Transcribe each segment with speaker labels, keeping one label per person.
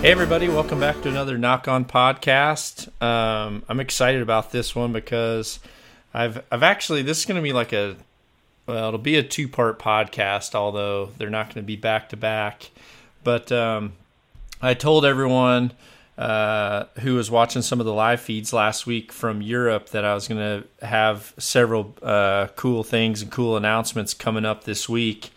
Speaker 1: Hey everybody, welcome back to another Nock On podcast. Um, I'm excited about this one because I've I've actually this is going to be like a well, it'll be a two part podcast, although they're not going to be back to back. But um, I told everyone uh, who was watching some of the live feeds last week from Europe that I was going to have several uh, cool things and cool announcements coming up this week,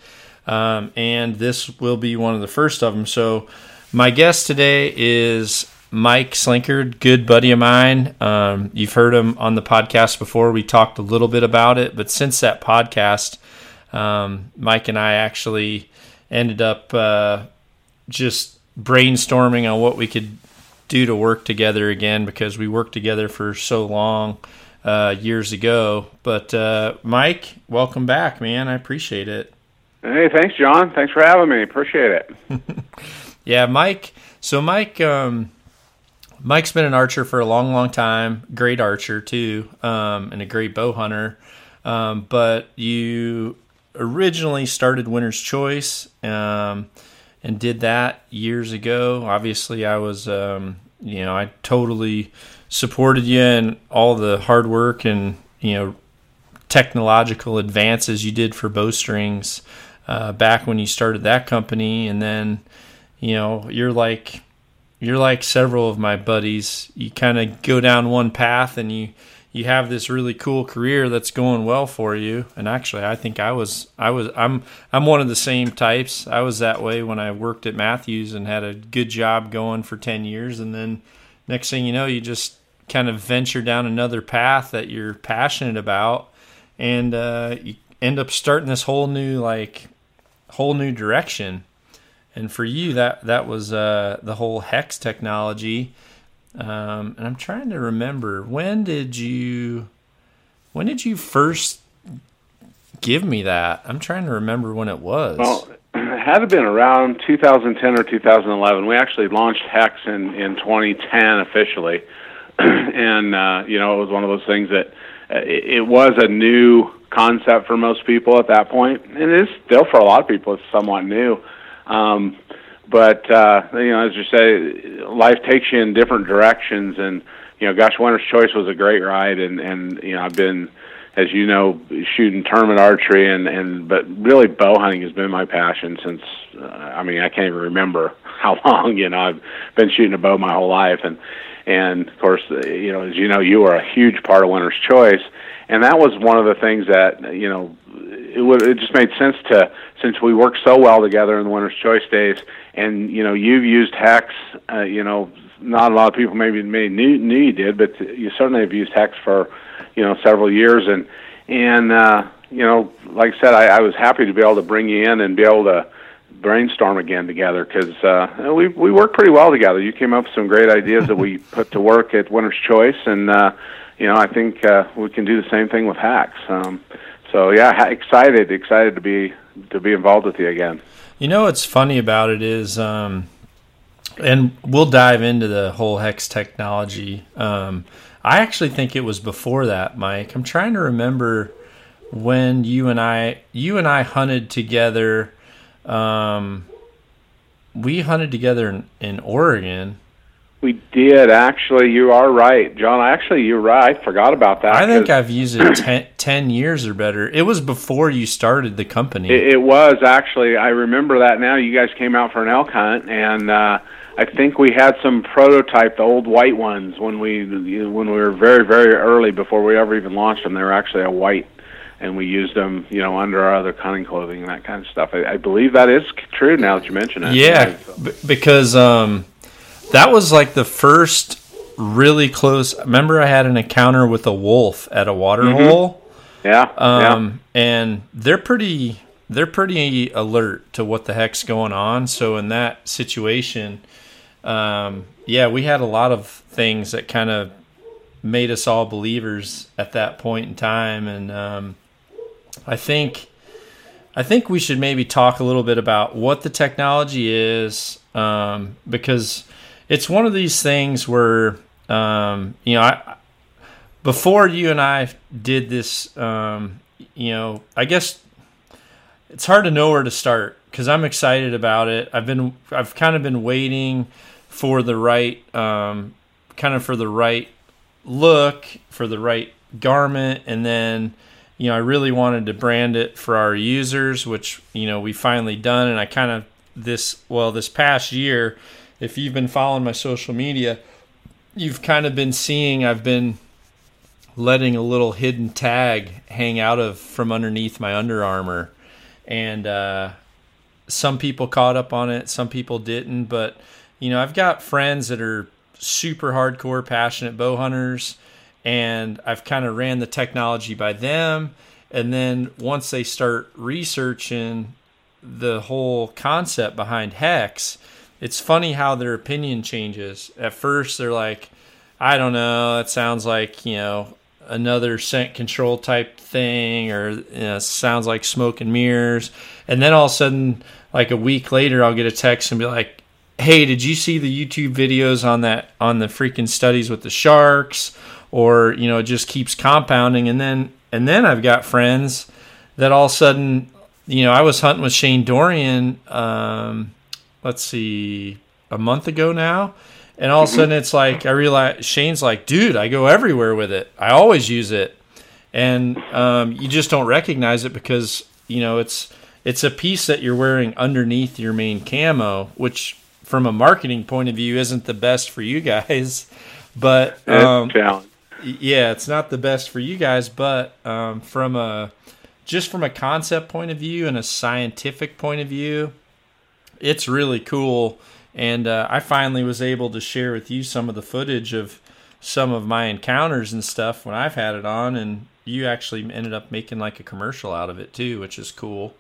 Speaker 1: um, and this will be one of the first of them. So. My guest today is Mike Slinkard, good buddy of mine. Um, you've heard him on the podcast before. We talked a little bit about it, but since that podcast, um, Mike and I actually ended up uh, just brainstorming on what we could do to work together again because we worked together for so long uh, years ago. But uh, Mike, welcome back, man. I appreciate it.
Speaker 2: Hey, thanks, John. Thanks for having me. Appreciate it.
Speaker 1: Yeah, Mike. So Mike, um, Mike's been an archer for a long, long time. Great archer too, um, and a great bow hunter. Um, but you originally started Winner's Choice um, and did that years ago. Obviously, I was, um, you know, I totally supported you and all the hard work and you know technological advances you did for bowstrings uh, back when you started that company, and then you know, you're like you're like several of my buddies. You kind of go down one path and you you have this really cool career that's going well for you. And actually, I think I was I was I'm I'm one of the same types. I was that way when I worked at Mathews and had a good job going for 10 years and then next thing you know, you just kind of venture down another path that you're passionate about and uh, you end up starting this whole new like whole new direction and for you that that was uh, the whole HECS technology. Um, and i'm trying to remember when did you when did you first give me that? I'm trying to remember when it was.
Speaker 2: Well it had been around 2010 or 2011 we actually launched HECS in, in 2010 officially. And uh, you know it was one of those things that uh, it, it was a new concept for most people at that point. And it is still for a lot of people it's somewhat new um, but uh, you know, as you say, life takes you in different directions, and you know, gosh, Winner's Choice was a great ride, and and you know, I've been, as you know, shooting tournament archery, and and but really bow hunting has been my passion since. Uh, I mean, I can't even remember how long. You know, I've been shooting a bow my whole life, and and of course, you know, as you know, you were a huge part of Winner's Choice, and that was one of the things that you know it would it just made sense to since we worked so well together in the winner's choice days and you know you've used HECS uh, you know not a lot of people maybe maybe knew, knew you did but you certainly have used HECS for you know several years and and uh you know like i said i, I was happy to be able to bring you in and be able to brainstorm again together because uh we we worked pretty well together. You came up with some great ideas that we put to work at winner's choice and uh you know i think uh we can do the same thing with HECS um so yeah, excited, excited to be to be involved with you again.
Speaker 1: You know what's funny about it is, um, and we'll dive into the whole HECS technology. Um, I actually think it was before that, Mike. I'm trying to remember when you and I you and I hunted together. Um, we hunted together in, in Oregon
Speaker 2: we did actually. You are right, John. Actually, you're right. I forgot about that.
Speaker 1: I think I've used it ten, 10 years or better. It was before you started the company.
Speaker 2: It, it, was actually. I remember that now. You guys came out for an elk hunt, and uh, I think we had some prototype, the old white ones, when we when we were very very early before we ever even launched them. They were actually a white. And we used them, you know, under our other hunting clothing and that kind of stuff. I, I believe that is true now that you mention it.
Speaker 1: Yeah, so. b- because um, that was like the first really close. Remember, I had an encounter with a wolf at a water mm-hmm. hole.
Speaker 2: Yeah.
Speaker 1: Um, yeah. and they're pretty they're pretty alert to what the heck's going on. So in that situation, um, yeah, we had a lot of things that kind of made us all believers at that point in time. And um, I think I think we should maybe talk a little bit about what the technology is, um, because it's one of these things where um, you know I, before you and I did this, um, you know, I guess it's hard to know where to start because I'm excited about it. I've been I've kind of been waiting for the right um, kind of for the right look, for the right garment, and then you know I really wanted to brand it for our users, which you know we finally done. And I kind of this well this past year, if you've been following my social media, you've kind of been seeing I've been letting a little hidden tag hang out of from underneath my Under Armour, and uh, some people caught up on it, some people didn't, but you know I've got friends that are super hardcore, passionate bow hunters, and I've kind of ran the technology by them. And then once they start researching the whole concept behind HECS, it's funny how their opinion changes. At first, they're like, I don't know, it sounds like, you know, another scent control type thing, or you know, sounds like smoke and mirrors. And then all of a sudden, like a week later, I'll get a text and be like, hey, did you see the YouTube videos on that on the freaking studies with the sharks? Or you know, it just keeps compounding, and then and then I've got friends that all of a sudden, you know, I was hunting with Shane Dorian. Um, let's see, a month ago now. And all of a sudden, it's like I realize Shane's like, dude, I go everywhere with it. I always use it, and um, you just don't recognize it because you know it's it's a piece that you're wearing underneath your main camo, which from a marketing point of view isn't the best for you guys. But um, yeah, it's not the best for you guys. But um, from a just from a concept point of view and a scientific point of view, it's really cool. And uh, I finally was able to share with you some of the footage of some of my encounters and stuff when I've had it on, and you actually ended up making like a commercial out of it too, which is cool.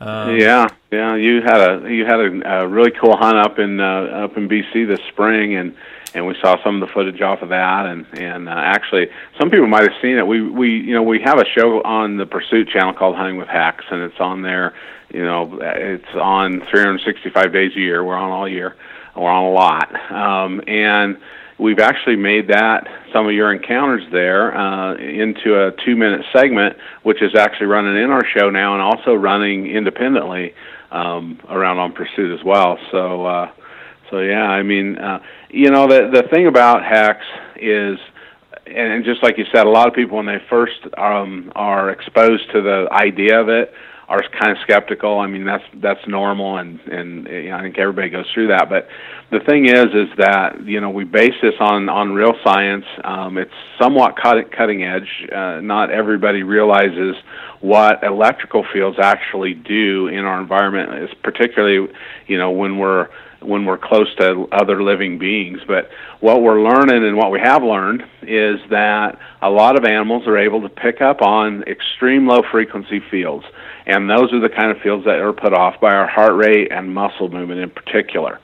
Speaker 2: Um, yeah, yeah. You had a you had a, a really cool hunt up in uh, up in BC this spring, and and we saw some of the footage off of that. And and uh, actually, some people might have seen it. We we you know we have a show on the Pursuit channel called Hunting with HECS, and it's on there. You know, it's on 365 days a year. We're on all year. We're on a lot, um, and we've actually made that some of your encounters there uh, into a two minute segment, which is actually running in our show now and also running independently um, around on Pursuit as well. So, uh, so yeah, I mean, uh, you know, the the thing about HECS is, and just like you said, a lot of people when they first um, are exposed to the idea of it are kind of skeptical. I mean, that's that's normal, and and you know, I think everybody goes through that. But the thing is, is that you know we base this on on real science. Um, it's somewhat cut, cutting edge. Uh, not everybody realizes what electrical fields actually do in our environment. It's particularly, you know, when we're when we're close to other living beings. But what we're learning and what we have learned is that a lot of animals are able to pick up on extreme low frequency fields. And those are the kind of fields that are put off by our heart rate and muscle movement in particular.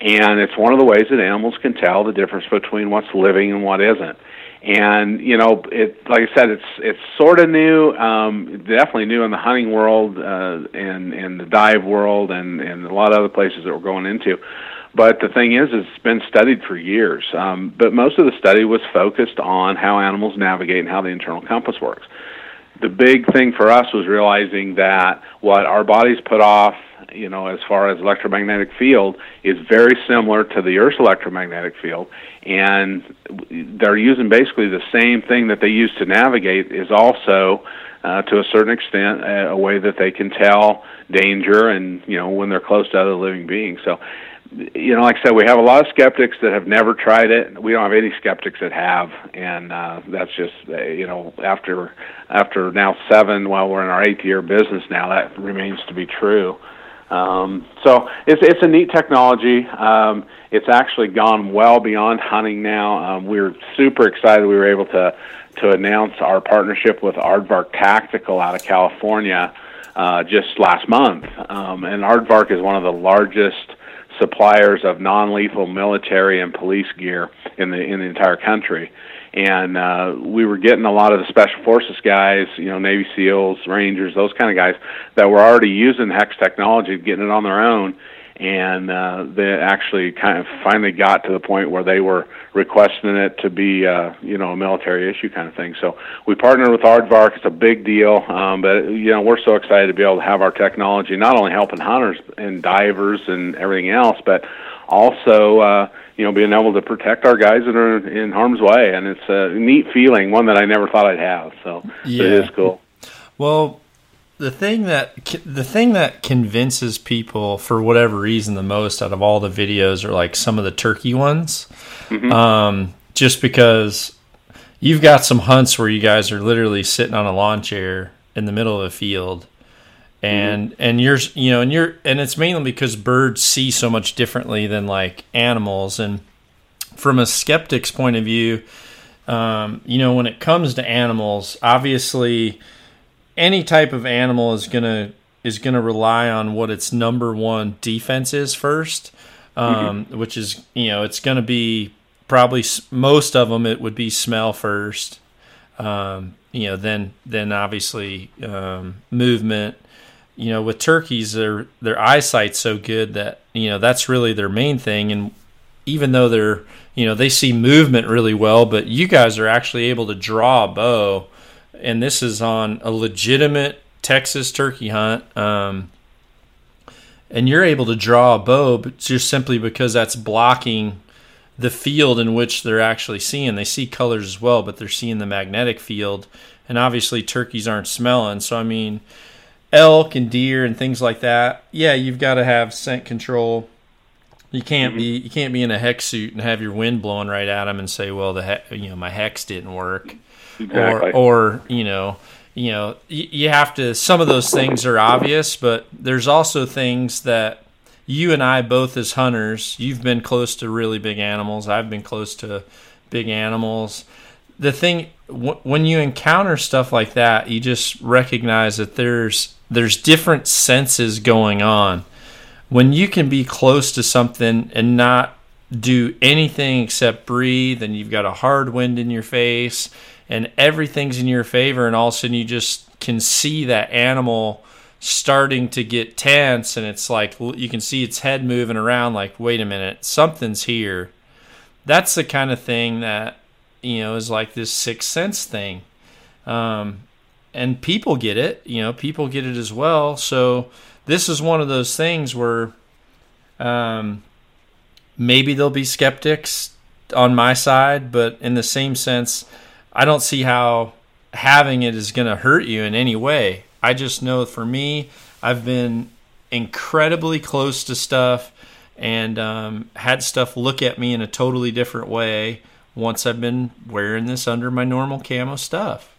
Speaker 2: And it's one of the ways that animals can tell the difference between what's living and what isn't. And you know, it like I said, it's it's sort of new, um, definitely new in the hunting world uh, and and the dive world and and a lot of other places that we're going into. But the thing is, it's been studied for years. Um, but most of the study was focused on how animals navigate and how the internal compass works the big thing for us was realizing that what our bodies put off, you know, as far as electromagnetic field, is very similar to the Earth's electromagnetic field, and they're using basically the same thing that they use to navigate is also, uh, to a certain extent, a way that they can tell danger and you know when they're close to other living beings. So you know, like I said, we have a lot of skeptics that have never tried it. We don't have any skeptics that have, and uh, that's just uh, you know after after now seven. While we're in our eighth year business now, that remains to be true. Um, so it's it's a neat technology. Um, it's actually gone well beyond hunting now. Um, we're super excited. We were able to to announce our partnership with Aardvark Tactical out of California uh, just last month, um, and Aardvark is one of the largest suppliers of non-lethal military and police gear in the in the entire country. And uh, we were getting a lot of the special forces guys, you know, Navy SEALs, Rangers, those kind of guys that were already using HECS technology, getting it on their own, and uh, they actually kind of finally got to the point where they were requesting it to be, uh, you know, a military issue kind of thing. So we partnered with Aardvark. It's a big deal, um, but you know, we're so excited to be able to have our technology not only helping hunters and divers and everything else, but also uh, you know being able to protect our guys that are in harm's way, and it's a neat feeling, one that I never thought I'd have. So yeah. it is cool.
Speaker 1: Well, the thing that the thing that convinces people for whatever reason the most out of all the videos are like some of the turkey ones, mm-hmm. um, just because you've got some hunts where you guys are literally sitting on a lawn chair in the middle of a field and mm-hmm. and you're you know and you're and it's mainly because birds see so much differently than like animals and from a skeptic's point of view um, you know when it comes to animals obviously any type of animal is gonna is gonna rely on what its number one defense is first um, mm-hmm. which is you know it's gonna be probably most of them it would be smell first um, you know then then obviously um, movement you know, with turkeys, their their eyesight's so good that you know that's really their main thing. And even though they're you know they see movement really well, but you guys are actually able to draw a bow, and this is on a legitimate Texas turkey hunt. Um, and you're able to draw a bow, but just simply because that's blocking the field in which they're actually seeing. They see colors as well, but they're seeing the magnetic field. And obviously, turkeys aren't smelling. So, I mean, elk and deer and things like that, yeah, you've got to have scent control. You can't mm-hmm. be you can't be in a HECS suit and have your wind blowing right at them and say, well, the he- you know my HECS didn't work, exactly. or or you know you know you, you have to. Some of those things are obvious, but there's also things that you and I both as hunters, you've been close to really big animals. I've been close to big animals. The thing when you encounter stuff like that, you just recognize that there's there's different senses going on. When you can be close to something and not do anything except breathe, and you've got a hard wind in your face, and everything's in your favor, and all of a sudden you just can see that animal starting to get tense, and it's like you can see its head moving around, like, wait a minute, something's here. That's the kind of thing that you know is like this sixth sense thing. Um, and people get it. You know, people get it as well. So this is one of those things where um, maybe there'll be skeptics on my side, but in the same sense, I don't see how having it is going to hurt you in any way. I just know for me, I've been incredibly close to stuff and um, had stuff look at me in a totally different way once I've been wearing this under my normal camo stuff.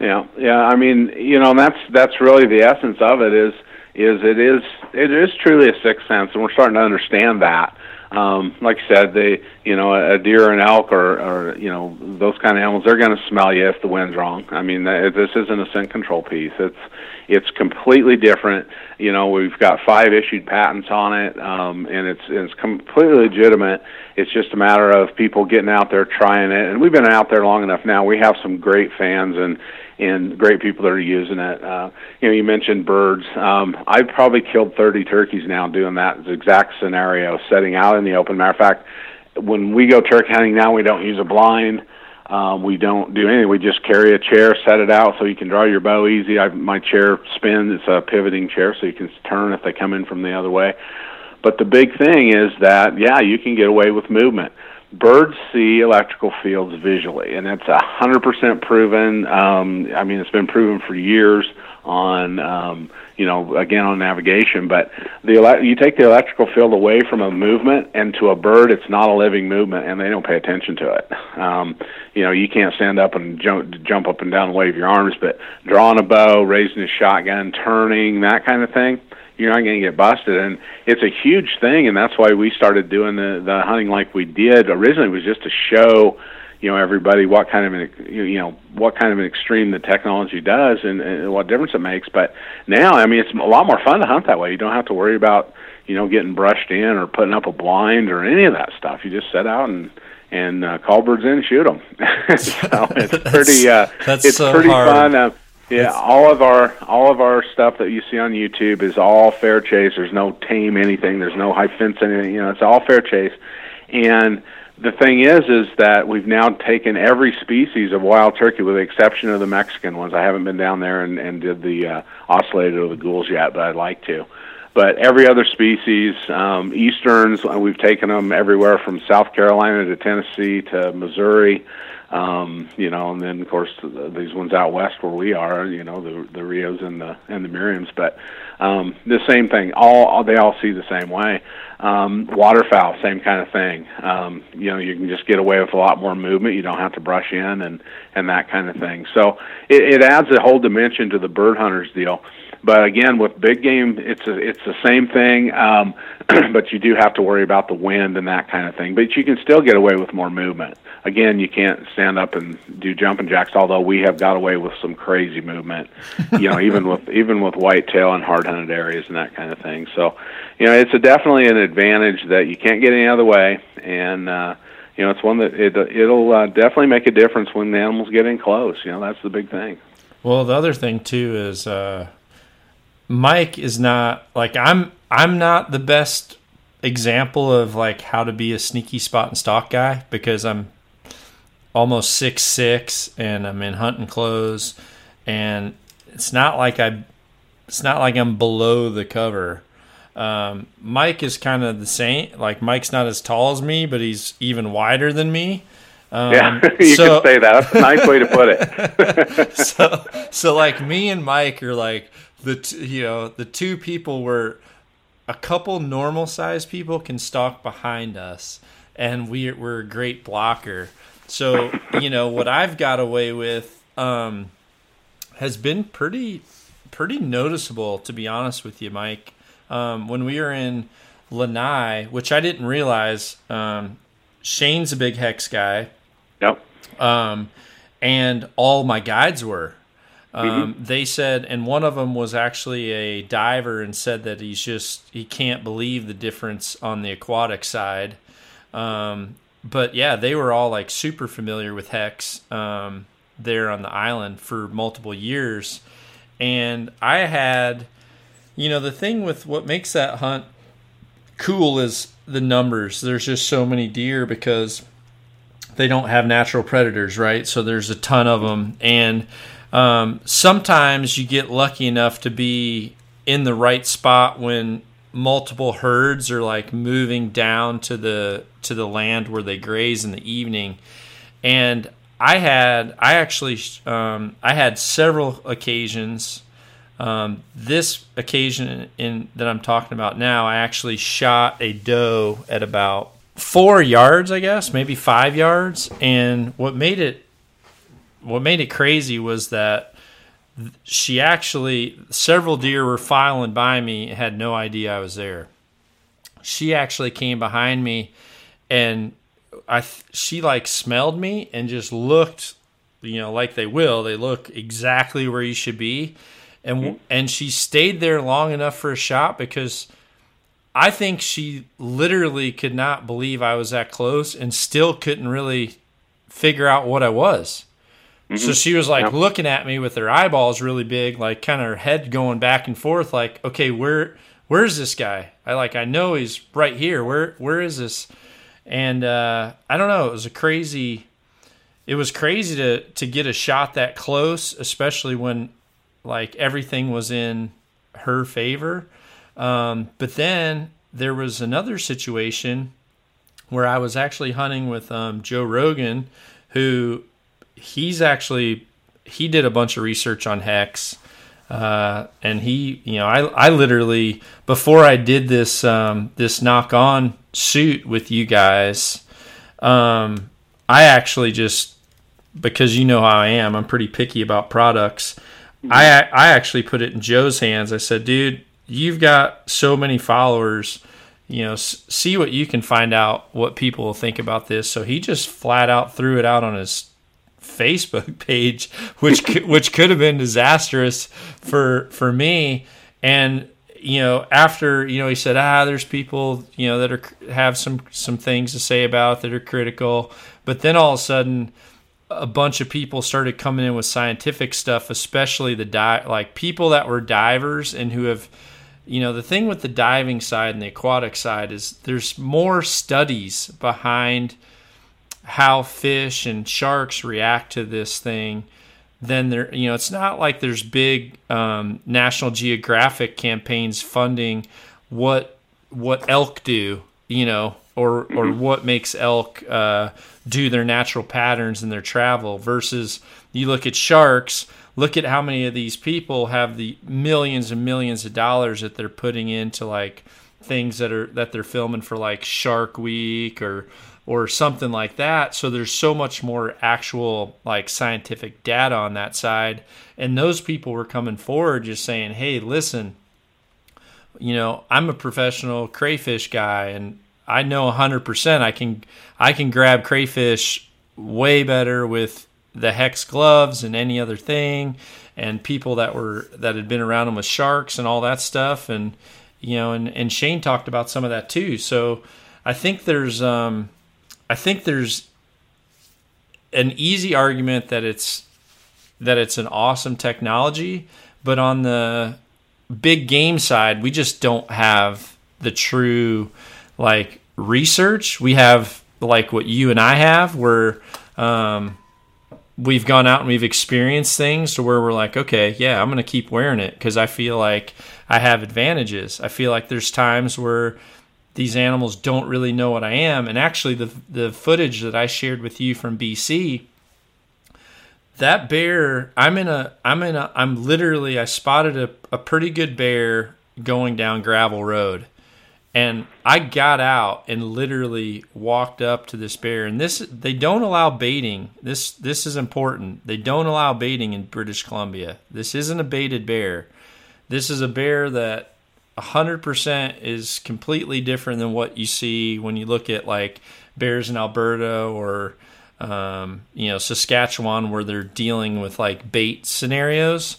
Speaker 2: Yeah, yeah. I mean, you know, that's that's really the essence of it. Is is it is it is truly a sixth sense, and we're starting to understand that. Um, like I said, they you know a deer or an elk or, or you know those kind of animals, they're going to smell you if the wind's wrong. I mean, this isn't a scent control piece. It's it's completely different. You know, we've got five issued patents on it, um, and it's it's completely legitimate. It's just a matter of people getting out there trying it, and we've been out there long enough now. We have some great fans and and great people that are using it. Uh, you know, you mentioned birds. Um, I've probably killed 30 turkeys now doing that exact scenario, setting out in the open. Matter of fact, when we go turkey hunting now, we don't use a blind. Um, we don't do anything. We just carry a chair, set it out so you can draw your bow easy. I, my chair spins. It's a pivoting chair, so you can turn if they come in from the other way. But the big thing is that, yeah, you can get away with movement. Birds see electrical fields visually, and that's a hundred percent proven. Um, I mean, it's been proven for years on um, you know again on navigation but the ele- you take the electrical field away from a movement and to a bird it's not a living movement and they don't pay attention to it um, you know you can't stand up and jump jump up and down and wave your arms but drawing a bow raising a shotgun turning that kind of thing you're not going to get busted and it's a huge thing and that's why we started doing the the hunting like we did originally was just to show you know everybody what kind of an you know what kind of an extreme the technology does and, and what difference it makes. But now, I mean, it's a lot more fun to hunt that way. You don't have to worry about you know, getting brushed in or putting up a blind or any of that stuff. You just set out and and uh, call birds in and shoot them. so it's pretty uh,
Speaker 1: that's
Speaker 2: it's
Speaker 1: so
Speaker 2: pretty
Speaker 1: hard.
Speaker 2: fun. Uh, yeah, all of our all of our stuff that you see on YouTube is all fair chase. There's no tame anything. There's no high fence anything. You know, it's all fair chase. And the thing is, is that we've now taken every species of wild turkey, with the exception of the Mexican ones. I haven't been down there and, and did the uh, ocellated or the Goulds yet, but I'd like to. But every other species, um, easterns, uh, we've taken them everywhere from South Carolina to Tennessee to Missouri. Um, you know, and then of course these ones out west where we are, you know, the the Rios and the and the Merriams, but um, the same thing. All, they all see the same way. Um, waterfowl, same kind of thing. Um, you know, you can just get away with a lot more movement. You don't have to brush in and and that kind of thing. So it, it adds a whole dimension to the bird hunters deal. But again, with big game, it's a, it's the same thing. Um, but you do have to worry about the wind and that kind of thing. But you can still get away with more movement. Again, you can't stand up and do jumping jacks. Although we have got away with some crazy movement, you know, even with even with whitetail and hard hunted areas and that kind of thing. So, you know, it's a definitely an advantage that you can't get any other way, and uh, you know, it's one that it it'll uh, definitely make a difference when the animals get in close. You know, that's the big thing.
Speaker 1: Well, the other thing too is uh, Mike is not like I'm. I'm not the best example of like how to be a sneaky spot and stalk guy because I'm almost six six and I'm in hunting clothes and it's not like I it's not like I'm below the cover. Um, Mike is kind of the same. Like Mike's not as tall as me, but he's even wider than me. Um,
Speaker 2: yeah, you
Speaker 1: so,
Speaker 2: could say that. That's a nice way to put it.
Speaker 1: so, so like me and Mike are like the t- you know the two people were a couple normal sized people can stalk behind us, and we we're a great blocker. So you know what I've got away with um, has been pretty pretty noticeable, to be honest with you, Mike. Um, when we were in Lanai, which I didn't realize, um, Shane's a big HECS guy.
Speaker 2: Yep.
Speaker 1: Um, and all my guides were. Um, mm-hmm. They said, and one of them was actually a diver and said that he's just, he can't believe the difference on the aquatic side. Um, but yeah, they were all like super familiar with HECS um, there on the island for multiple years. And I had, you know, the thing with what makes that hunt cool is the numbers. There's just so many deer because they don't have natural predators, right? So there's a ton of them. And um, sometimes you get lucky enough to be in the right spot when multiple herds are like moving down to the to the land where they graze in the evening. And i had i actually um, i had several occasions um, this occasion in that i'm talking about now i actually shot a doe at about four yards i guess maybe five yards. And what made it what made it crazy was that she actually several deer were filing by me and had no idea I was there. She actually came behind me and I she like smelled me and just looked you know like they will they look exactly where you should be and mm-hmm. and she stayed there long enough for a shot because I think she literally could not believe I was that close and still couldn't really figure out what I was. Mm-hmm. So she was like yep. looking at me with her eyeballs really big, like kind of her head going back and forth, like, okay, where where's this guy? I like I know he's right here. Where where is this? And uh, I don't know. It was a crazy. It was crazy to to get a shot that close, especially when like everything was in her favor. Um, but then there was another situation where I was actually hunting with um, Joe Rogan, who he's actually he did a bunch of research on HECS. Uh, and he, you know, I, I literally before I did this um, this Nock On suit with you guys, um, I actually just because you know how I am, I'm pretty picky about products. Mm-hmm. I I actually put it in Joe's hands. I said, dude, you've got so many followers. You know, s- see what you can find out what people will think about this. So he just flat out threw it out on his Facebook page, which which could have been disastrous for for me. And you know, after you know, he said, ah, there's people you know that are have some some things to say about that are critical, but then all of a sudden a bunch of people started coming in with scientific stuff, especially the di- like people that were divers and who have, you know, the thing with the diving side and the aquatic side is there's more studies behind how fish and sharks react to this thing than there. You know, it's not like there's big um, National Geographic campaigns funding what what elk do. You know, or or what makes elk uh, do their natural patterns in their travel versus you look at sharks look at how many of these people have the millions and millions of dollars that they're putting into like things that are that they're filming for like shark week or or something like that. So there's so much more actual like scientific data on that side. And those people were coming forward just saying hey listen you know i'm a professional crayfish guy and I know 100% I can I can grab crayfish way better with the HECS gloves and any other thing and people that were that had been around them with sharks and all that stuff. And you know and, and Shane talked about some of that too. So I think there's um I think there's an easy argument that it's that it's an awesome technology but on the big game side we just don't have the true like research. We have like what you and I have, where um, we've gone out and we've experienced things to where we're like, okay, yeah, I'm to keep wearing it because I feel like I have advantages. I feel like there's times where these animals don't really know what I am. And actually, the the footage that I shared with you from BC, that bear, I'm in a, I'm in a, I'm literally, I spotted a, a pretty good bear going down gravel road and I got out and literally walked up to this bear. And this they don't allow baiting. This this is important. They don't allow baiting in British Columbia. This isn't a baited bear. This is a bear that 100% is completely different than what you see when you look at like bears in Alberta or um, you know Saskatchewan where they're dealing with like bait scenarios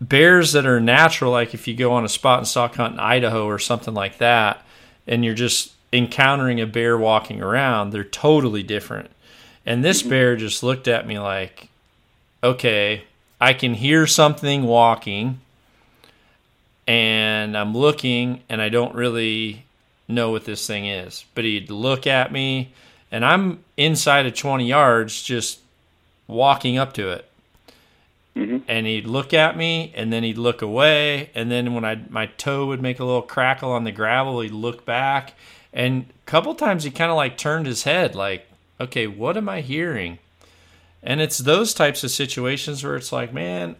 Speaker 1: bears that are natural, like if you go on a spot and stalk hunt in Idaho or something like that, and you're just encountering a bear walking around, they're totally different. And this mm-hmm. bear just looked at me like, okay, I can hear something walking, and I'm looking, and I don't really know what this thing is. But he'd look at me, and I'm inside of 20 yards just walking up to it Mm-hmm. And he'd look at me, and then he'd look away, and then when I my toe would make a little crackle on the gravel, he'd look back, and a couple times he kind of like turned his head, like, okay, what am I hearing? And it's those types of situations where it's like, man,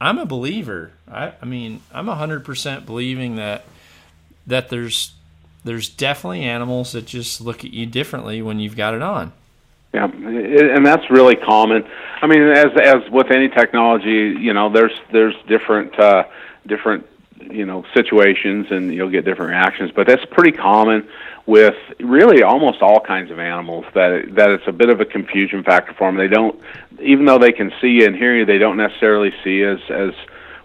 Speaker 1: I'm a believer. I, I mean, I'm hundred percent believing that that there's there's definitely animals that just look at you differently when you've got it on.
Speaker 2: Yeah, and that's really common. I mean, as as with any technology, you know, there's there's different uh, different you know situations, and you'll get different reactions. But that's pretty common with really almost all kinds of animals. That that it's a bit of a confusion factor for them. They don't, even though they can see you and hear you, they don't necessarily see as as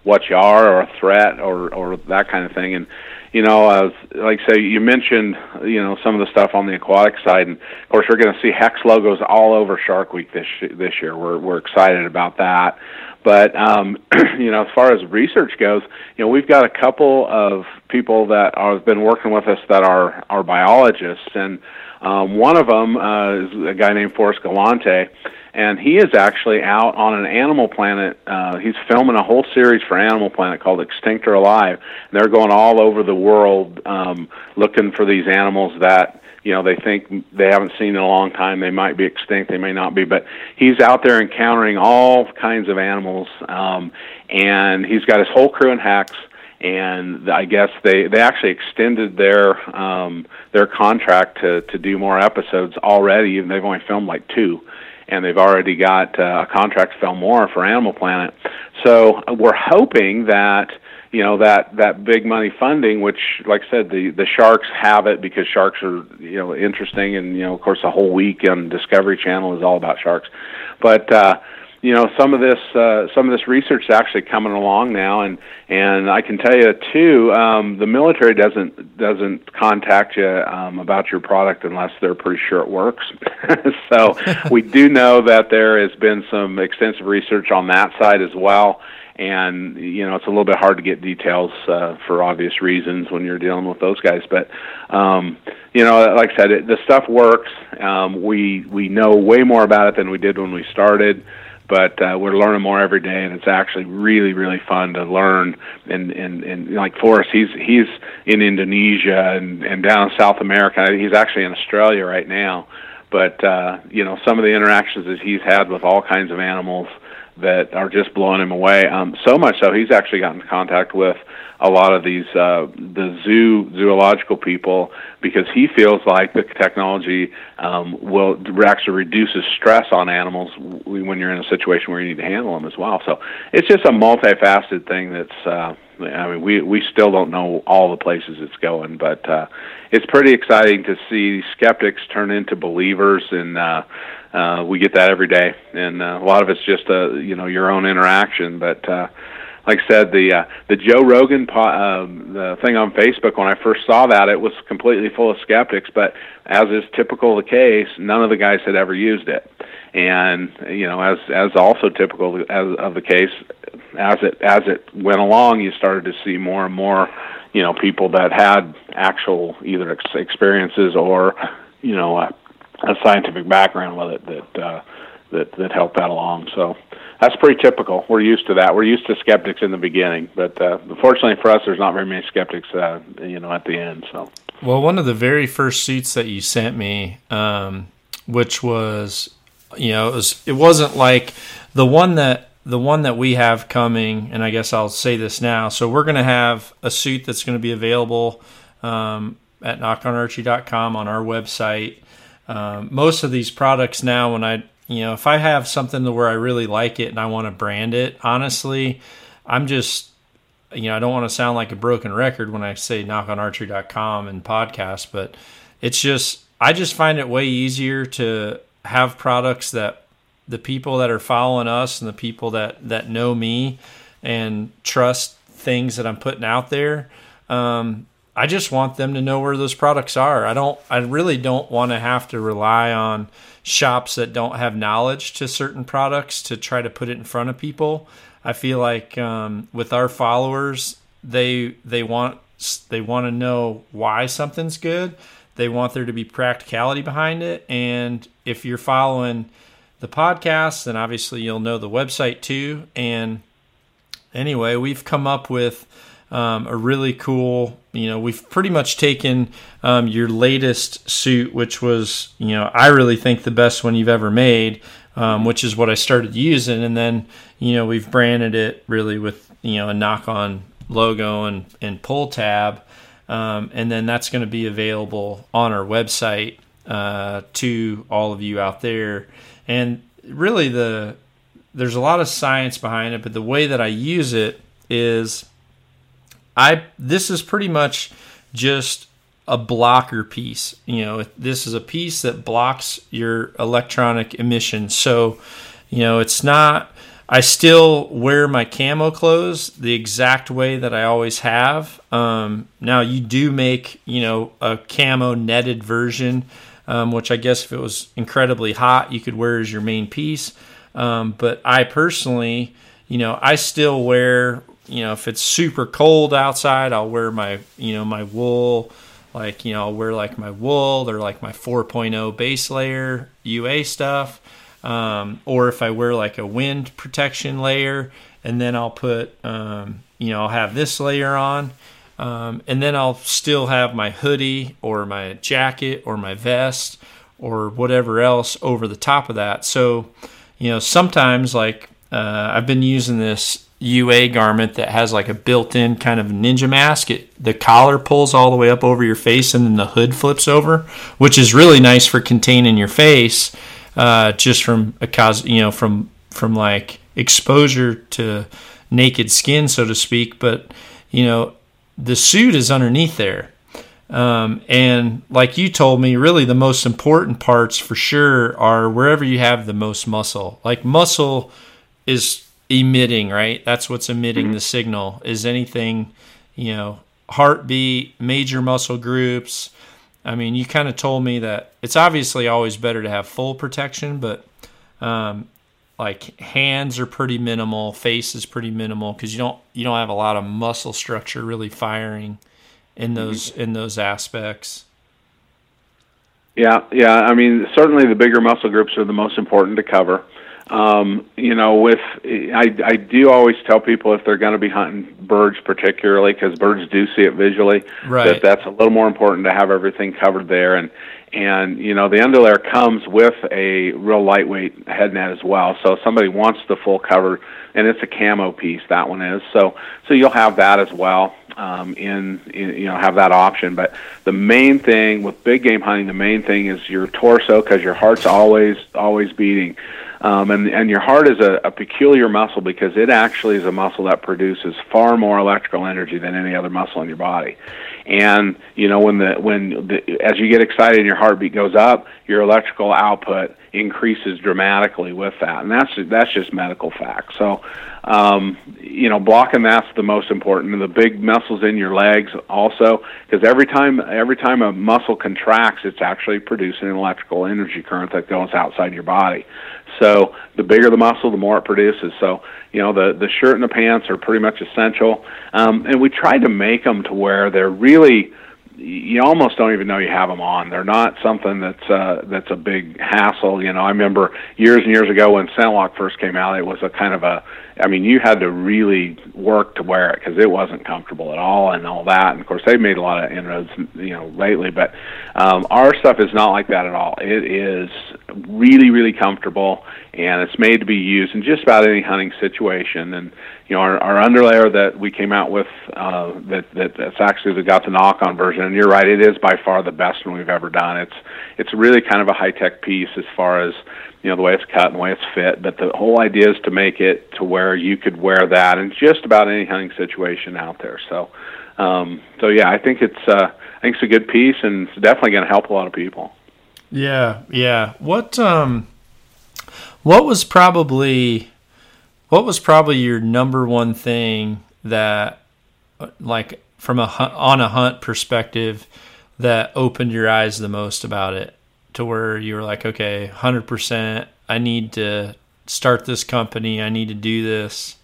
Speaker 2: what you are or a threat or or that kind of thing. And you know, uh, like say you mentioned, you know, some of the stuff on the aquatic side, and of course we're going to see HECS logos all over Shark Week this this year. We're we're excited about that. But um, you know, as far as research goes, you know, we've got a couple of people that have been working with us that are are biologists, and um, one of them uh, is a guy named Forrest Galante, and he is actually out on an Animal Planet. Uh, he's filming a whole series for Animal Planet called Extinct or Alive. And they're going all over the world um, looking for these animals that you know they think they haven't seen in a long time. They might be extinct, they may not be, but he's out there encountering all kinds of animals, um, and he's got his whole crew in HECS and I guess they they actually extended their um, their contract to to do more episodes already, and they've only filmed like two. And they've already got uh, a contract to film more for Animal Planet. So we're hoping that you know that that big money funding, which, like I said, the the sharks have it because sharks are you know interesting, and you know of course the whole week on Discovery Channel is all about sharks, but. uh you know some of this uh, some of this research is actually coming along now, and and I can tell you too, um, the military doesn't doesn't contact you um, about your product unless they're pretty sure it works. so we do know that there has been some extensive research on that side as well and you know it's a little bit hard to get details uh, for obvious reasons when you're dealing with those guys. But um, you know, like I said, it, the stuff works. Um, we we know way more about it than we did when we started. But uh, we're learning more every day, and it's actually really, really fun to learn. And and, and like Forrest, he's he's in Indonesia and, and down in South America. He's actually in Australia right now. But uh, you know, some of the interactions that he's had with all kinds of animals that are just blowing him away. Um, so much so he's actually gotten in contact with a lot of these uh, the zoo zoological people because he feels like the technology um, will actually reduces stress on animals when you're in a situation where you need to handle them as well. So it's just a multifaceted thing that's. Uh, I mean, we we still don't know all the places it's going, but uh, it's pretty exciting to see skeptics turn into believers and. Uh, uh, we get that every day, and uh, a lot of it's just uh, you know your own interaction. But uh, like I said, the uh, the Joe Rogan po- um, the thing on Facebook when I first saw that it was completely full of skeptics. But as is typical of the case, none of the guys had ever used it, and you know as as also typical as, of the case, as it as it went along, you started to see more and more you know people that had actual either ex- experiences or you know. Uh, a scientific background with it that uh, that that helped that along. So that's pretty typical. We're used to that. We're used to skeptics in the beginning, but uh, fortunately for us, there's not very many skeptics, uh, you know, at the end. So.
Speaker 1: Well, one of the very first suits that you sent me, um, which was, you know, it was it wasn't like the one that the one that we have coming, and I guess I'll say this now. So we're going to have a suit that's going to be available um, at nockonarchery.com on our website um, most of these products now, when I, you know, if I have something to where I really like it and I want to brand it, honestly, I'm just, you know, I don't want to sound like a broken record when I say nockonarchery.com and podcast, but it's just, I just find it way easier to have products that the people that are following us and the people that, that know me and trust things that I'm putting out there, um, I just want them to know where those products are. I don't I really don't want to have to rely on shops that don't have knowledge to certain products to try to put it in front of people. I feel like um, with our followers, they they want they want to know why something's good. They want there to be practicality behind it, and if you're following the podcast, then obviously you'll know the website too. And anyway, we've come up with um, a really cool. You know, we've pretty much taken um, your latest suit, which was, you know, I really think the best one you've ever made, um, which is what I started using, and then, you know, we've branded it really with, you know, a Nock On logo and, and pull tab. Um, and then that's going to be available on our website uh, to all of you out there. And really, the there's a lot of science behind it, but the way that I use it is I this is pretty much just a blocker piece. You know, this is a piece that blocks your electronic emission. So, you know, it's not. I still wear my camo clothes the exact way that I always have. Um, now, you do make, you know, a camo netted version, um, which I guess if it was incredibly hot, you could wear as your main piece. Um, but I personally, you know, I still wear you know, if it's super cold outside, I'll wear my, you know, my wool, like, you know, I'll wear like my wool or like my 4.0 base layer UA stuff. Um, or if I wear like a wind protection layer, and then I'll put, um, you know, I'll have this layer on. Um, and then I'll still have my hoodie or my jacket or my vest or whatever else over the top of that. So, you know, sometimes like uh, I've been using this UA garment that has like a built-in kind of ninja mask. It, the collar pulls all the way up over your face, and then the hood flips over, which is really nice for containing your face, uh, just from a cause, you know, from from like exposure to naked skin, so to speak. But you know, the suit is underneath there, um, and like you told me, really the most important parts for sure are wherever you have the most muscle. Like muscle is emitting, right? That's what's emitting mm-hmm. the signal. Is anything, you know, heartbeat, major muscle groups. I mean, you kind of told me that it's obviously always better to have full protection, but um, like hands are pretty minimal, face is pretty minimal because you don't you don't have a lot of muscle structure really firing in mm-hmm. those mm-hmm. in those aspects.
Speaker 2: Yeah, yeah. I mean, certainly the bigger muscle groups are the most important to cover. Um, you know, with I, I do always tell people if they're going to be hunting birds, particularly because birds do see it visually,
Speaker 1: right.
Speaker 2: that that's a little more important to have everything covered there. And and you know, the underlayer comes with a real lightweight head net as well. So if somebody wants the full cover, and it's a camo piece. That one is so so you'll have that as well. Um, in, in you know have that option, but the main thing with big game hunting, the main thing is your torso because your heart's always always beating. Um, and, and your heart is a, a peculiar muscle because it actually is a muscle that produces far more electrical energy than any other muscle in your body. And you know when the when the, as you get excited and your heartbeat goes up, your electrical output increases dramatically with that, and that's that's just medical fact. So, um, you know, blocking that's the most important, and the big muscles in your legs also, because every time every time a muscle contracts, it's actually producing an electrical energy current that goes outside your body. So the bigger the muscle, the more it produces. So you know the the shirt and the pants are pretty much essential, um, and we try to make them to where they're really you almost don't even know you have them on. They're not something that's uh, that's a big hassle. You know, I remember years and years ago when ScentLok first came out, it was a kind of a I mean, you had to really work to wear it because it wasn't comfortable at all and all that. And of course, they've made a lot of inroads, you know, lately. But um, our stuff is not like that at all. It is really, really comfortable, and it's made to be used in just about any hunting situation. And you know, our, our underlayer that we came out with, uh, that, that that's actually the got the Nock On version. And you're right, it is by far the best one we've ever done. It's it's really kind of a high-tech piece as far as you know the way it's cut and the way it's fit. But the whole idea is to make it to where you could wear that in just about any hunting situation out there. So, um, so yeah, I think it's uh, I think it's a good piece and it's definitely going to help a lot of people.
Speaker 1: Yeah, yeah. What um, what was probably what was probably your number one thing that like from a hunt, on a hunt perspective that opened your eyes the most about it to where you were like, okay, 100%, I need to start this company, I need to do this.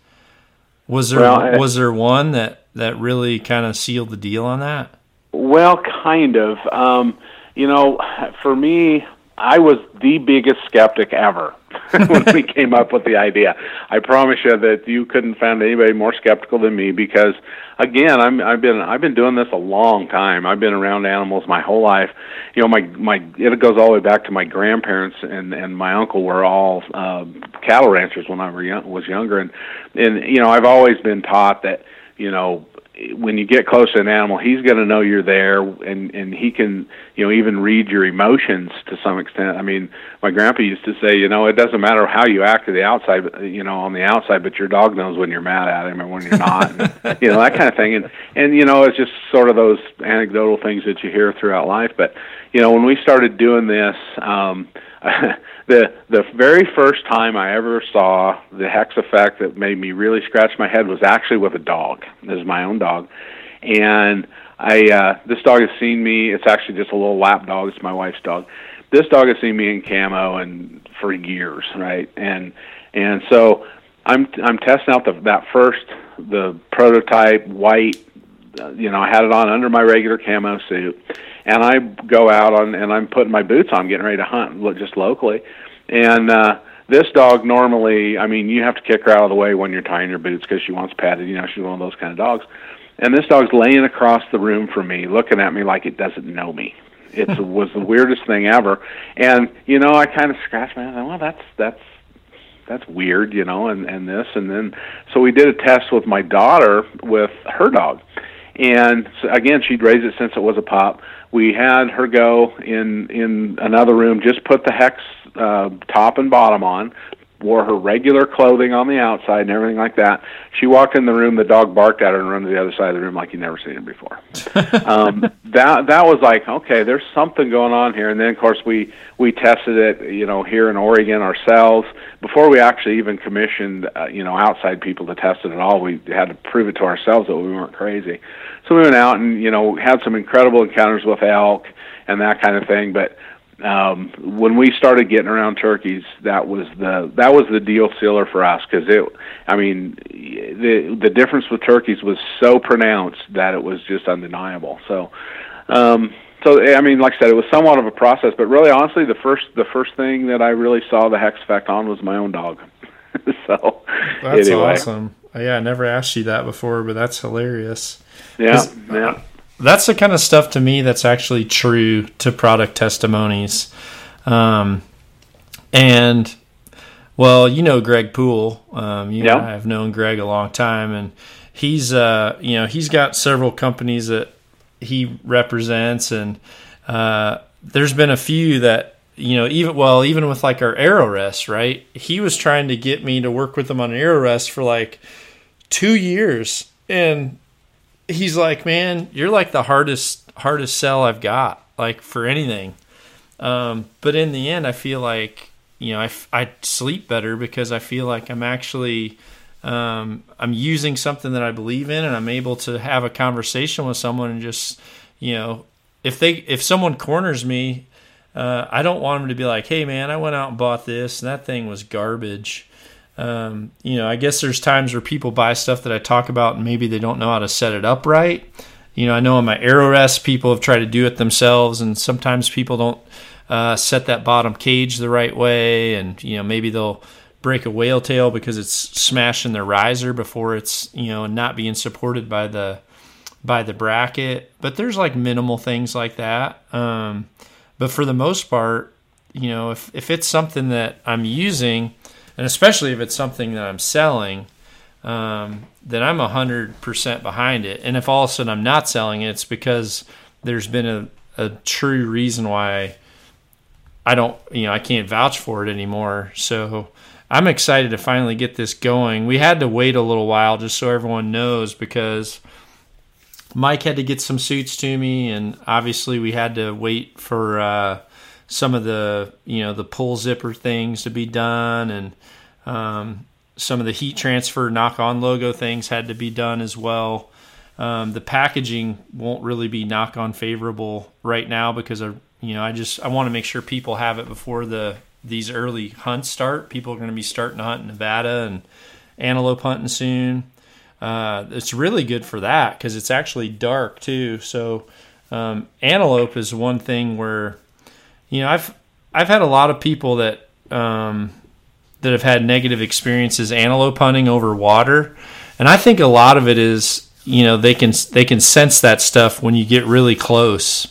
Speaker 1: Was there well, I, was there one that that really kind of sealed the deal on that?
Speaker 2: Well, kind of. Um, you know, for me, I was the biggest skeptic ever when we came up with the idea. I promise you that you couldn't find anybody more skeptical than me because again, I'm I've been I've been doing this a long time. I've been around animals my whole life. You know, my my it goes all the way back to my grandparents and and my uncle were all uh, cattle ranchers when I were young, was younger and and you know, I've always been taught that, you know, when you get close to an animal, he's going to know you're there, and and he can, you know, even read your emotions to some extent. I mean, my grandpa used to say, you know, it doesn't matter how you act to the outside, you know, on the outside, but your dog knows when you're mad at him and when you're not, and, you know, that kind of thing. And and you know, it's just sort of those anecdotal things that you hear throughout life. But you know, when we started doing this. um the the very first time I ever saw the HECS effect that made me really scratch my head was actually with a dog. This is my own dog, and I uh, this dog has seen me. It's actually just a little lap dog. It's my wife's dog. This dog has seen me in camo and for years, right? And and so I'm I'm testing out the that first the prototype white. Uh, you know, I had it on under my regular camo suit and I go out on and I'm putting my boots on, getting ready to hunt just locally, and uh, this dog normally, I mean, you have to kick her out of the way when you're tying your boots because she wants patted. You know, she's one of those kind of dogs. And this dog's laying across the room from me, looking at me like it doesn't know me. It was the weirdest thing ever. And you know, I kind of scratched my head. Well, that's that's that's weird, you know, and and this and then so we did a test with my daughter with her dog, and again she'd raised it since it was a pop. We had her go in in another room, just put the HECS uh, top and bottom on, wore her regular clothing on the outside and everything like that. She walked in the room, the dog barked at her and ran to the other side of the room like you never seen it before. um, that that was like, okay, there's something going on here. And then of course we we tested it, you know, here in Oregon ourselves before we actually even commissioned, uh, you know, outside people to test it at all. We had to prove it to ourselves that we weren't crazy. So we went out and you know had some incredible encounters with elk and that kind of thing, but um, when we started getting around turkeys, that was the that was the deal sealer for us because it. I mean, the the difference with turkeys was so pronounced that it was just undeniable. So, um, so I mean, like I said, it was somewhat of a process, but really, honestly, the first the first thing that I really saw the HECS effect on was my own dog. so,
Speaker 1: that's anyway. awesome. Yeah, I never asked you that before, but that's hilarious.
Speaker 2: Yeah, yeah
Speaker 1: that's the kind of stuff to me that's actually true to product testimonies. Um, and well, you know Greg Poole. Um, you know, I've known Greg a long time, and he's uh, you know he's got several companies that he represents, and uh, there's been a few that you know even well even with like our AeroRest, right? He was trying to get me to work with him on AeroRest for like two years, and he's like, man, you're like the hardest hardest sell I've got, like for anything. Um, but in the end, I feel like you know I, I sleep better because I feel like I'm actually um, I'm using something that I believe in, and I'm able to have a conversation with someone and just you know if they if someone corners me. Uh, I don't want them to be like, "Hey, man, I went out and bought this, and that thing was garbage." Um, you know, I guess there's times where people buy stuff that I talk about and maybe they don't know how to set it up right. You know, I know on my AeroRest, people have tried to do it themselves, and sometimes people don't uh, set that bottom cage the right way, and you know, maybe they'll break a whale tail because it's smashing their riser before it's you know not being supported by the by the bracket. But there's like minimal things like that. Um, but for the most part, you know, if if it's something that I'm using and especially if it's something that I'm selling, um, then I'm hundred percent behind it. And if all of a sudden I'm not selling it, it's because there's been a, a true reason why I don't, you know, I can't vouch for it anymore. So I'm excited to finally get this going. We had to wait a little while just so everyone knows because Mike had to get some suits to me, and obviously we had to wait for. Uh, some of the you know the pull zipper things to be done and um, some of the heat transfer Nock On logo things had to be done as well. Um, the packaging won't really be Nock On favorable right now because of you know I just I want to make sure people have it before the these early hunts start. People are going to be starting to hunt in Nevada and antelope hunting soon. Uh, it's really good for that because it's actually dark too. So um, antelope is one thing where you know, I've I've had a lot of people that um, that have had negative experiences antelope hunting over water, and I think a lot of it is you know they can they can sense that stuff when you get really close.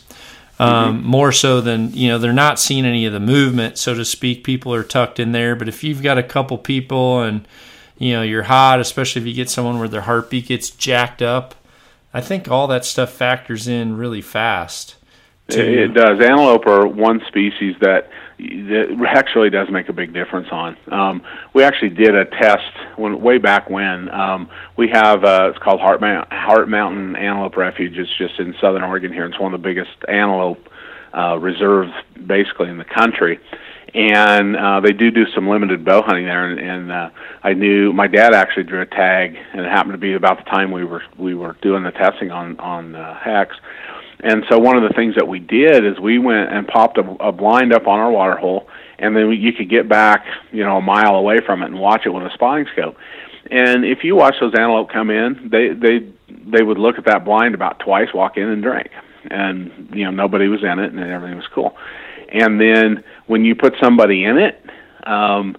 Speaker 1: Um, mm-hmm. More so than you know, they're not seeing any of the movement, so to speak. People are tucked in there, but if you've got a couple people and you know you're hot, especially if you get someone where their heartbeat gets jacked up, I think all that stuff factors in really fast.
Speaker 2: It does. Antelope are one species that that actually does make a big difference on. Um, we actually did a test when way back when. Um, we have uh, it's called Hart, Mount, Hart Mountain Antelope Refuge. It's just in southern Oregon here. It's one of the biggest antelope uh, reserves basically in the country. And uh, they do do some limited bow hunting there, and, and uh, I knew my dad actually drew a tag, and it happened to be about the time we were we were doing the testing on on uh, HECS and so one of the things that we did is we went and popped a, a blind up on our water hole, and then you could get back, you know, a mile away from it and watch it with a spotting scope. And if you watch those antelope come in, they they they would look at that blind about twice, walk in and drink, and you know nobody was in it, and everything was cool. And then when you put somebody in it, um,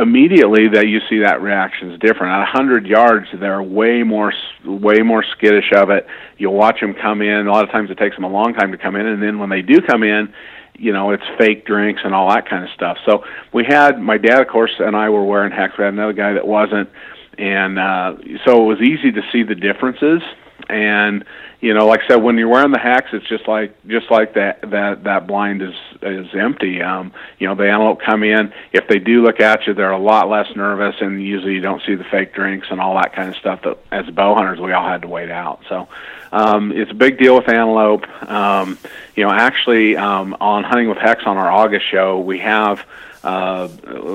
Speaker 2: immediately that you see that reaction is different. At 100 yards, they're way more way more skittish of it. You'll watch them come in. A lot of times it takes them a long time to come in, and then when they do come in, you know it's fake drinks and all that kind of stuff. So we had my dad, of course, and I were wearing HECS. We had another guy that wasn't, and uh, so it was easy to see the differences. And you know, like I said, when you're wearing the HECS, it's just like just like that that that blind is is empty. Um, you know, the antelope come in. If they do look at you, they're a lot less nervous, and usually you don't see the fake drinks and all that kind of stuff. That as bow hunters, we all had to wait out. So um, it's a big deal with antelope. Um, you know, actually, um, on hunting with HECS on our August show, we have uh,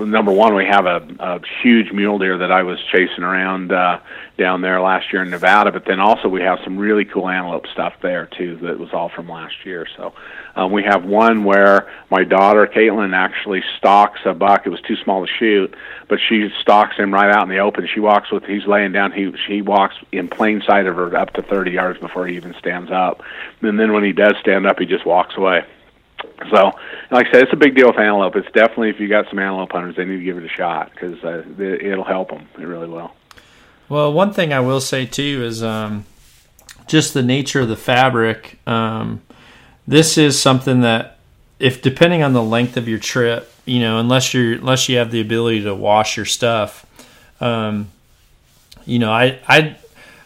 Speaker 2: number one, we have a, a huge mule deer that I was chasing around uh, down there last year in Nevada, but then also we have some really cool antelope stuff there too that was all from last year. So um, we have one where my daughter Caitlin actually stalks a buck. It was too small to shoot, but she stalks him right out in the open. She walks with he's laying down. He she walks in plain sight of her up to 30 yards before he even stands up. And then when he does stand up, he just walks away. So, like I said, it's a big deal with antelope. It's definitely if you got some antelope hunters, they need to give it a shot because uh, it'll help them. It really will.
Speaker 1: Well, one thing I will say too is um, just the nature of the fabric. Um, this is something that, if depending on the length of your trip, you know, unless you're unless you have the ability to wash your stuff, um, you know, I I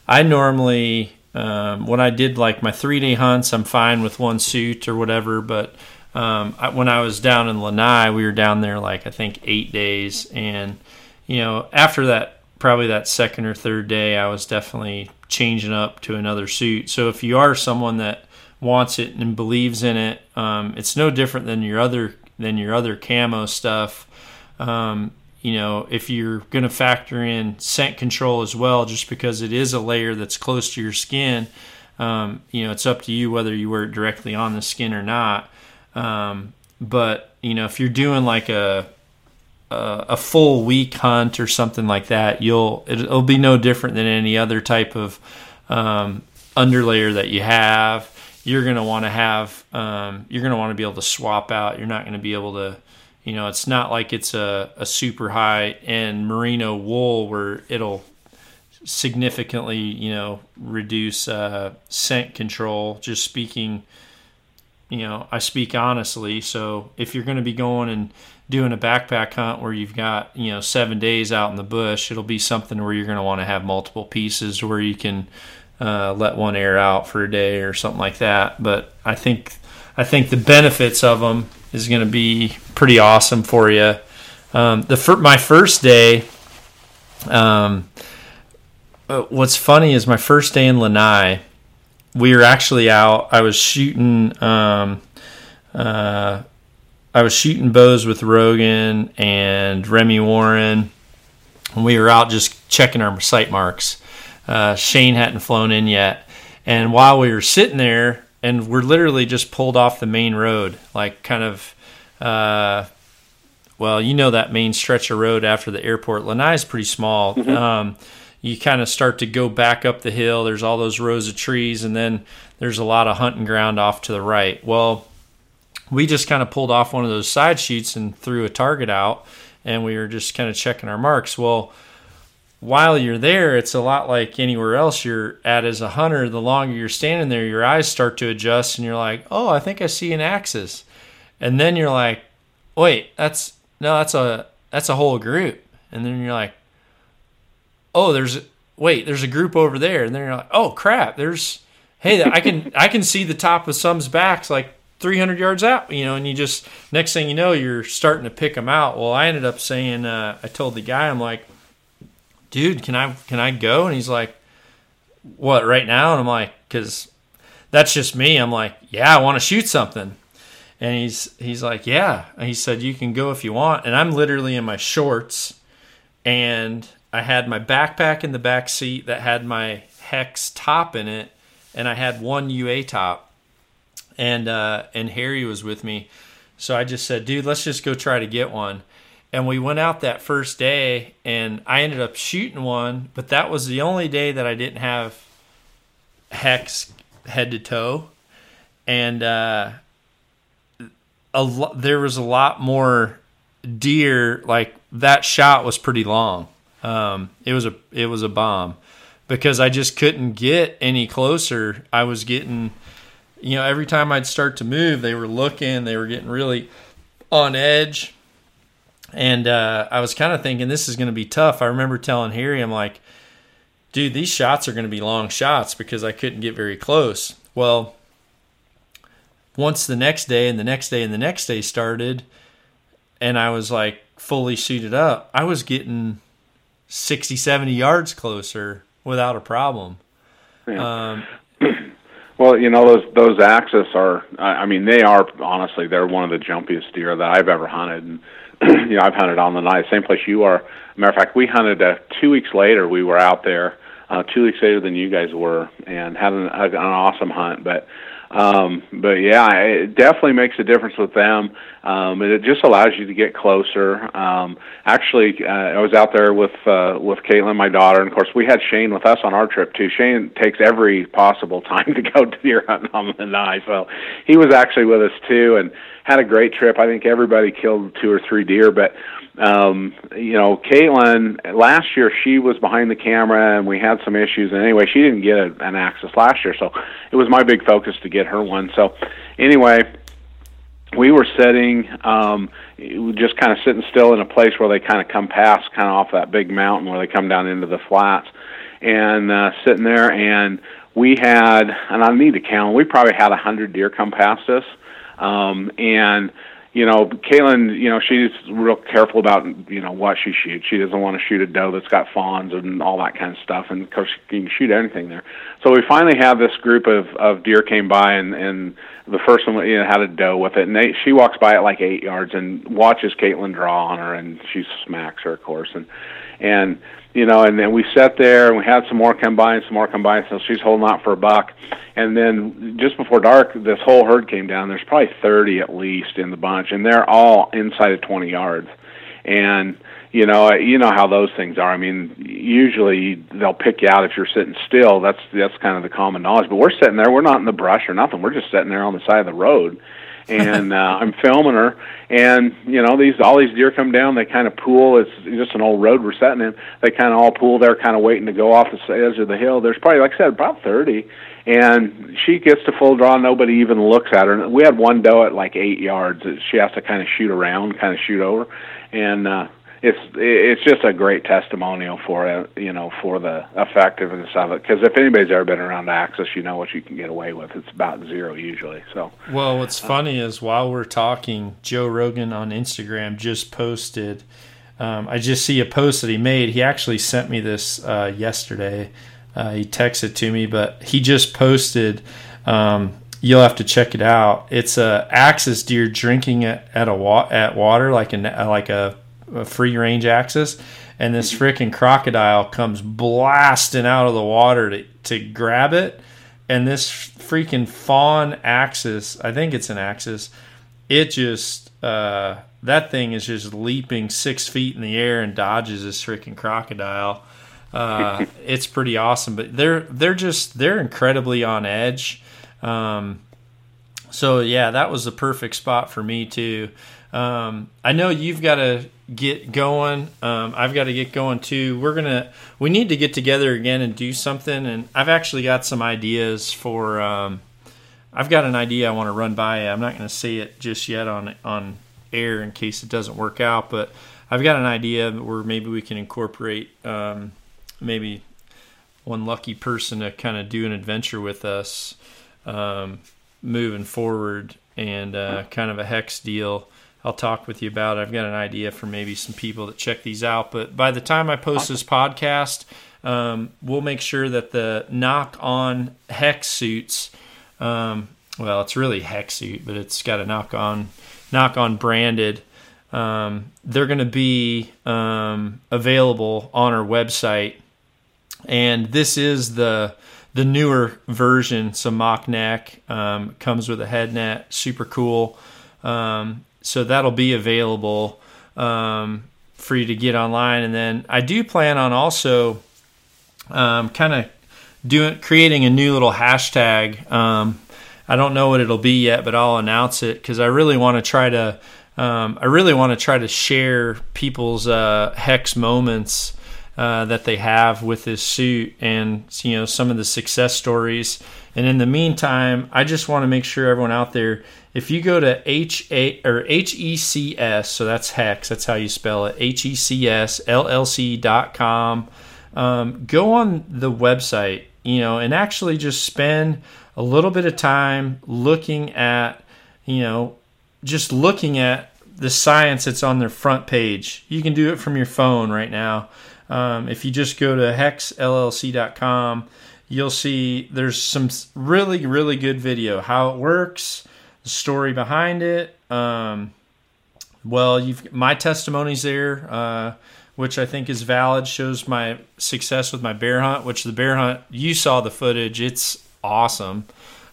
Speaker 1: I normally um, when I did like my three day hunts, I'm fine with one suit or whatever. But um, I, when I was down in Lanai, we were down there like I think eight days, and you know after that, probably that second or third day, I was definitely changing up to another suit. So if you are someone that wants it and believes in it, um, it's no different than your other than your other camo stuff. Um, you know, if you're going to factor in scent control as well, just because it is a layer that's close to your skin, um, you know, it's up to you whether you wear it directly on the skin or not. Um, but you know, if you're doing like a, a, a full week hunt or something like that, you'll it'll be no different than any other type of um, underlayer that you have. You're going to want to have um, you're going to want to be able to swap out. You're not going to be able to you know, it's not like it's a, a super high end merino wool where it'll significantly, you know, reduce uh, scent control. Just speaking, you know, I speak honestly. So if you're going to be going and doing a backpack hunt where you've got, you know, seven days out in the bush, it'll be something where you're going to want to have multiple pieces where you can uh, let one air out for a day or something like that. But I think, I think the benefits of them is going to be pretty awesome for you. Um, the fir- my first day, um, uh, what's funny is my first day in Lanai, we were actually out. I was shooting. Um, uh, I was shooting bows with Rogan and Remy Warren. And we were out just checking our sight marks. Uh, Shane hadn't flown in yet, and while we were sitting there, and we're literally just pulled off the main road, like kind of, uh, well, you know that main stretch of road after the airport. Lanai is pretty small. Mm-hmm. Um, you kind of start to go back up the hill. There's all those rows of trees, and then there's a lot of hunting ground off to the right. Well, we just kind of pulled off one of those side shoots and threw a target out, and we were just kind of checking our marks. Well, while you're there, it's a lot like anywhere else you're at as a hunter. The longer you're standing there, your eyes start to adjust, and you're like, "Oh, I think I see an axis," and then you're like, "Wait, that's no, that's a that's a whole group," and then you're like, "Oh, there's wait, there's a group over there," and then you're like, "Oh crap, there's hey, I can I can see the top of some's backs like 300 yards out, you know, and you just next thing you know, you're starting to pick them out." Well, I ended up saying, uh, I told the guy, I'm like dude, can I can I go? And he's like, what right now? And I'm like, because that's just me. I'm like, yeah, I want to shoot something. And he's he's like, yeah. And he said you can go if you want. And I'm literally in my shorts, and I had my backpack in the back seat that had my HECS top in it, and I had one UA top, and uh, and Harry was with me. So I just said, dude, let's just go try to get one and we went out that first day and I ended up shooting one, but that was the only day that I didn't have HECS head to toe. And uh, a lo- there was a lot more deer. Like that shot was pretty long. Um, it was a it was a bomb because I just couldn't get any closer. I was getting, you know, every time I'd start to move, they were looking. They were getting really on edge and uh, I was kind of thinking this is going to be tough. I remember telling Harry, I'm like, dude, these shots are going to be long shots because I couldn't get very close. Well, once the next day and the next day and the next day started, and I was like fully suited up, I was getting 60, 70 yards closer without a problem. Yeah. Um,
Speaker 2: well, you know those those axis are. I mean, they are honestly they're one of the jumpiest deer that I've ever hunted. And you know, I've hunted on Lanai, same place you are. Matter of fact, we hunted uh, two weeks later. We were out there uh, two weeks later than you guys were, and had an, an awesome hunt. But um, but yeah, it definitely makes a difference with them. Um, and it just allows you to get closer. Um, actually, uh, I was out there with uh, with Caitlin, my daughter, and of course we had Shane with us on our trip too. Shane takes every possible time to go deer hunting on Lanai, so he was actually with us too, and had a great trip. I think everybody killed two or three deer, but um, you know, Caitlin last year she was behind the camera and we had some issues. And anyway, she didn't get a, an axis last year, so it was my big focus to get her one. So anyway, we were sitting, um, just kind of sitting still in a place where they kind of come past, kind of off that big mountain where they come down into the flats, and uh, sitting there. And we had, and I need to count, we probably had a hundred deer come past us, um, and you know, Caitlin, you know, she's real careful about, you know, what she shoots. She doesn't want to shoot a doe that's got fawns and all that kind of stuff. And of course, you can shoot anything there. So we finally have this group of, of deer came by and, and the first one, you know, had a doe with it. And they, she walks by at like eight yards and watches Caitlin draw on her and she smacks her, of course. And, and, you know, and then we sat there and we had some more and some more by. So she's holding out for a buck. And then just before dark, this whole herd came down. There's probably 30 at least in the bunch, and they're all inside of 20 yards. And you know, you know how those things are. I mean, usually they'll pick you out if you're sitting still. That's that's kind of the common knowledge. But we're sitting there. We're not in the brush or nothing. We're just sitting there on the side of the road and uh, I'm filming her, and you know these all these deer come down. They kind of pool. It's just an old road we're sitting in. They kind of all pool there, kind of waiting to go off the edge of the hill. There's probably, like I said, about thirty, and she gets to full draw. Nobody even looks at her. We had one doe at like eight yards. She has to kind of shoot around, kind of shoot over, and uh, it's it's just a great testimonial for it, you know, for the effectiveness of it. Because if anybody's ever been around Axis, you know what you can get away with. It's about zero usually. So.
Speaker 1: Well, what's funny is while we're talking, Joe Rogan on Instagram just posted. Um, I just see a post that he made. He actually sent me this uh, yesterday. Uh, he texted to me, but he just posted. Um, you'll have to check it out. It's a axis deer drinking at, at a wa- at water like a like a free range axis, and this freaking crocodile comes blasting out of the water to, to grab it. And this freaking fawn axis, I think it's an axis, it just, uh, that thing is just leaping six feet in the air and dodges this freaking crocodile. Uh, it's pretty awesome, but they're they're just they're incredibly on edge. Um, so yeah, that was the perfect spot for me too. Um, I know you've got to get going. Um, I've got to get going too. We're gonna we need to get together again and do something. And I've actually got some ideas for. Um, I've got an idea I want to run by. I'm not going to say it just yet on on air in case it doesn't work out, but I've got an idea where maybe we can incorporate um, maybe one lucky person to kind of do an adventure with us um, moving forward and uh, kind of a HECS deal I'll talk with you about it. I've got an idea for maybe some people that check these out. But by the time I post this podcast, um, we'll make sure that the Nock On HECS suits, um, well, it's really HECS suit, but it's got a Nock On, Nock On branded. Um, they're going to be um, available on our website. And this is the the newer version, some mock neck, um, comes with a head net, super cool. Um, so that'll be available um, for you to get online. And then I do plan on also um, kind of doing creating a new little hashtag. Um, I don't know what it'll be yet, but I'll announce it because I really want to try to. Um, I really want to try to share people's uh, HECS moments uh, that they have with this suit, and you know some of the success stories. And in the meantime, I just want to make sure everyone out there if you go to H A or H E C S, so that's hex, that's how you spell it, H E C S L L C dot com. um, go on the website, you know, and actually just spend a little bit of time looking at, you know, just looking at the science that's on their front page. You can do it from your phone right now. Um, if you just go to hecsllc.com, you'll see there's some really, really good video how it works, the story behind it. Um, well, you've my testimony's there, uh, which I think is valid. Shows my success with my bear hunt, which the bear hunt you saw the footage. It's awesome.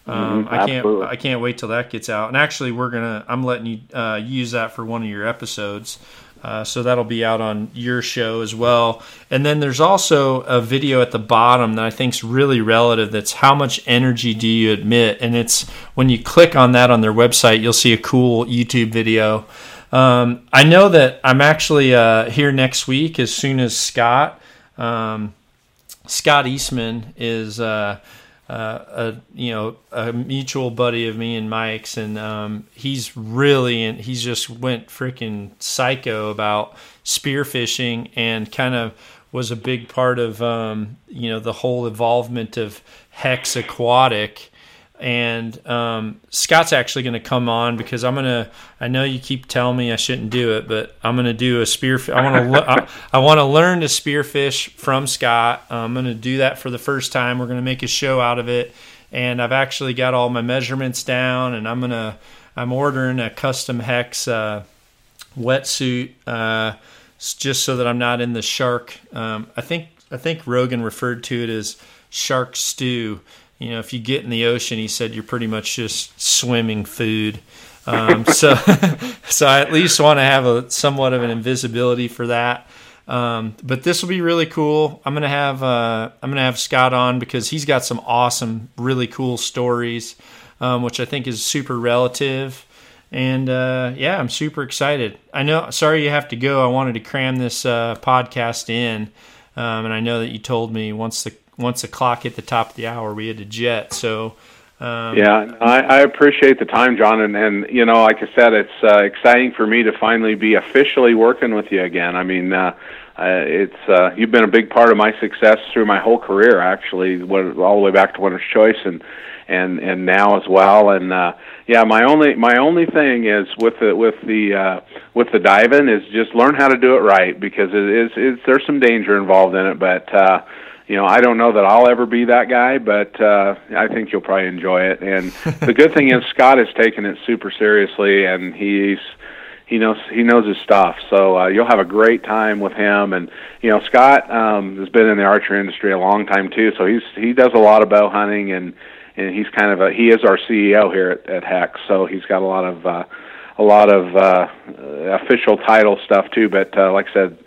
Speaker 1: Um,
Speaker 2: Mhm,
Speaker 1: I can't
Speaker 2: absolutely.
Speaker 1: I can't wait till that gets out. And actually, we're gonna I'm letting you uh, use that for one of your episodes. Uh, so that'll be out on your show as well. And then there's also a video at the bottom that I think is really relative. That's how much energy do you admit? And it's when you click on that on their website, you'll see a cool YouTube video. Um, I know that I'm actually uh, here next week as soon as Scott. Um, Scott Eastman is uh, uh, a you know a mutual buddy of me and Mike's, and um, he's really and he's just went freaking psycho about spearfishing and kind of was a big part of um, you know the whole involvement of HECS Aquatic. And um, Scott's actually going to come on because I'm gonna. I know you keep telling me I shouldn't do it, but I'm going to do a spear. I want to. I, I want to learn to spearfish from Scott. I'm going to do that for the first time. We're going to make a show out of it, and I've actually got all my measurements down, and I'm gonna. I'm ordering a custom HECS uh, wetsuit uh, just so that I'm not in the shark. Um, I think I think Rogan referred to it as shark stew. You know, if you get in the ocean, he said you're pretty much just swimming food. Um, so, so I at least want to have a somewhat of an invisibility for that. Um, but this will be really cool. I'm gonna have uh, I'm gonna have Scott on because he's got some awesome, really cool stories, um, which I think is super relative. And uh, yeah, I'm super excited. I know. Sorry you have to go. I wanted to cram this uh, podcast in, um, and I know that you told me once the once the clock hit the top of the hour, we had to jet. So um,
Speaker 2: Yeah, I, I appreciate the time, John, and, and you know, like I said, it's uh, exciting for me to finally be officially working with you again. I mean, uh, uh, it's uh, you've been a big part of my success through my whole career, actually, all the way back to Winner's Choice and and and now as well. And uh, yeah, my only my only thing is with the with the uh, with the diving is just learn how to do it right because it is it's, there's some danger involved in it, but. uh you know, I don't know that I'll ever be that guy, but uh, I think you'll probably enjoy it. And the good thing is Scott has taken it super seriously, and he's he knows he knows his stuff. So uh, you'll have a great time with him. And you know, Scott um, has been in the archery industry a long time too, so he's he does a lot of bow hunting, and and he's kind of a he is our CEO here at, at HECS, so he's got a lot of uh, a lot of uh, official title stuff too. But uh, like I said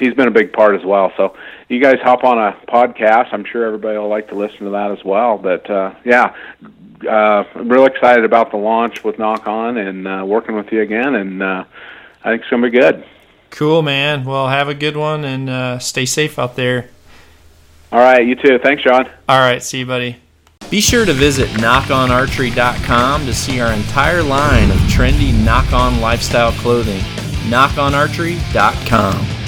Speaker 2: he's been a big part as well. So you guys hop on a podcast. I'm sure everybody will like to listen to that as well. But uh, yeah, uh, I'm real excited about the launch with Nock On and uh, working with you again. And uh, I think it's gonna be good.
Speaker 1: cool, man. Well, have a good one and uh, stay safe out there.
Speaker 2: All right, you too. Thanks, John.
Speaker 1: All right, see you, buddy. Be sure to visit knockonarchery.com to see our entire line of trendy Nock On lifestyle clothing. knockonarchery.com.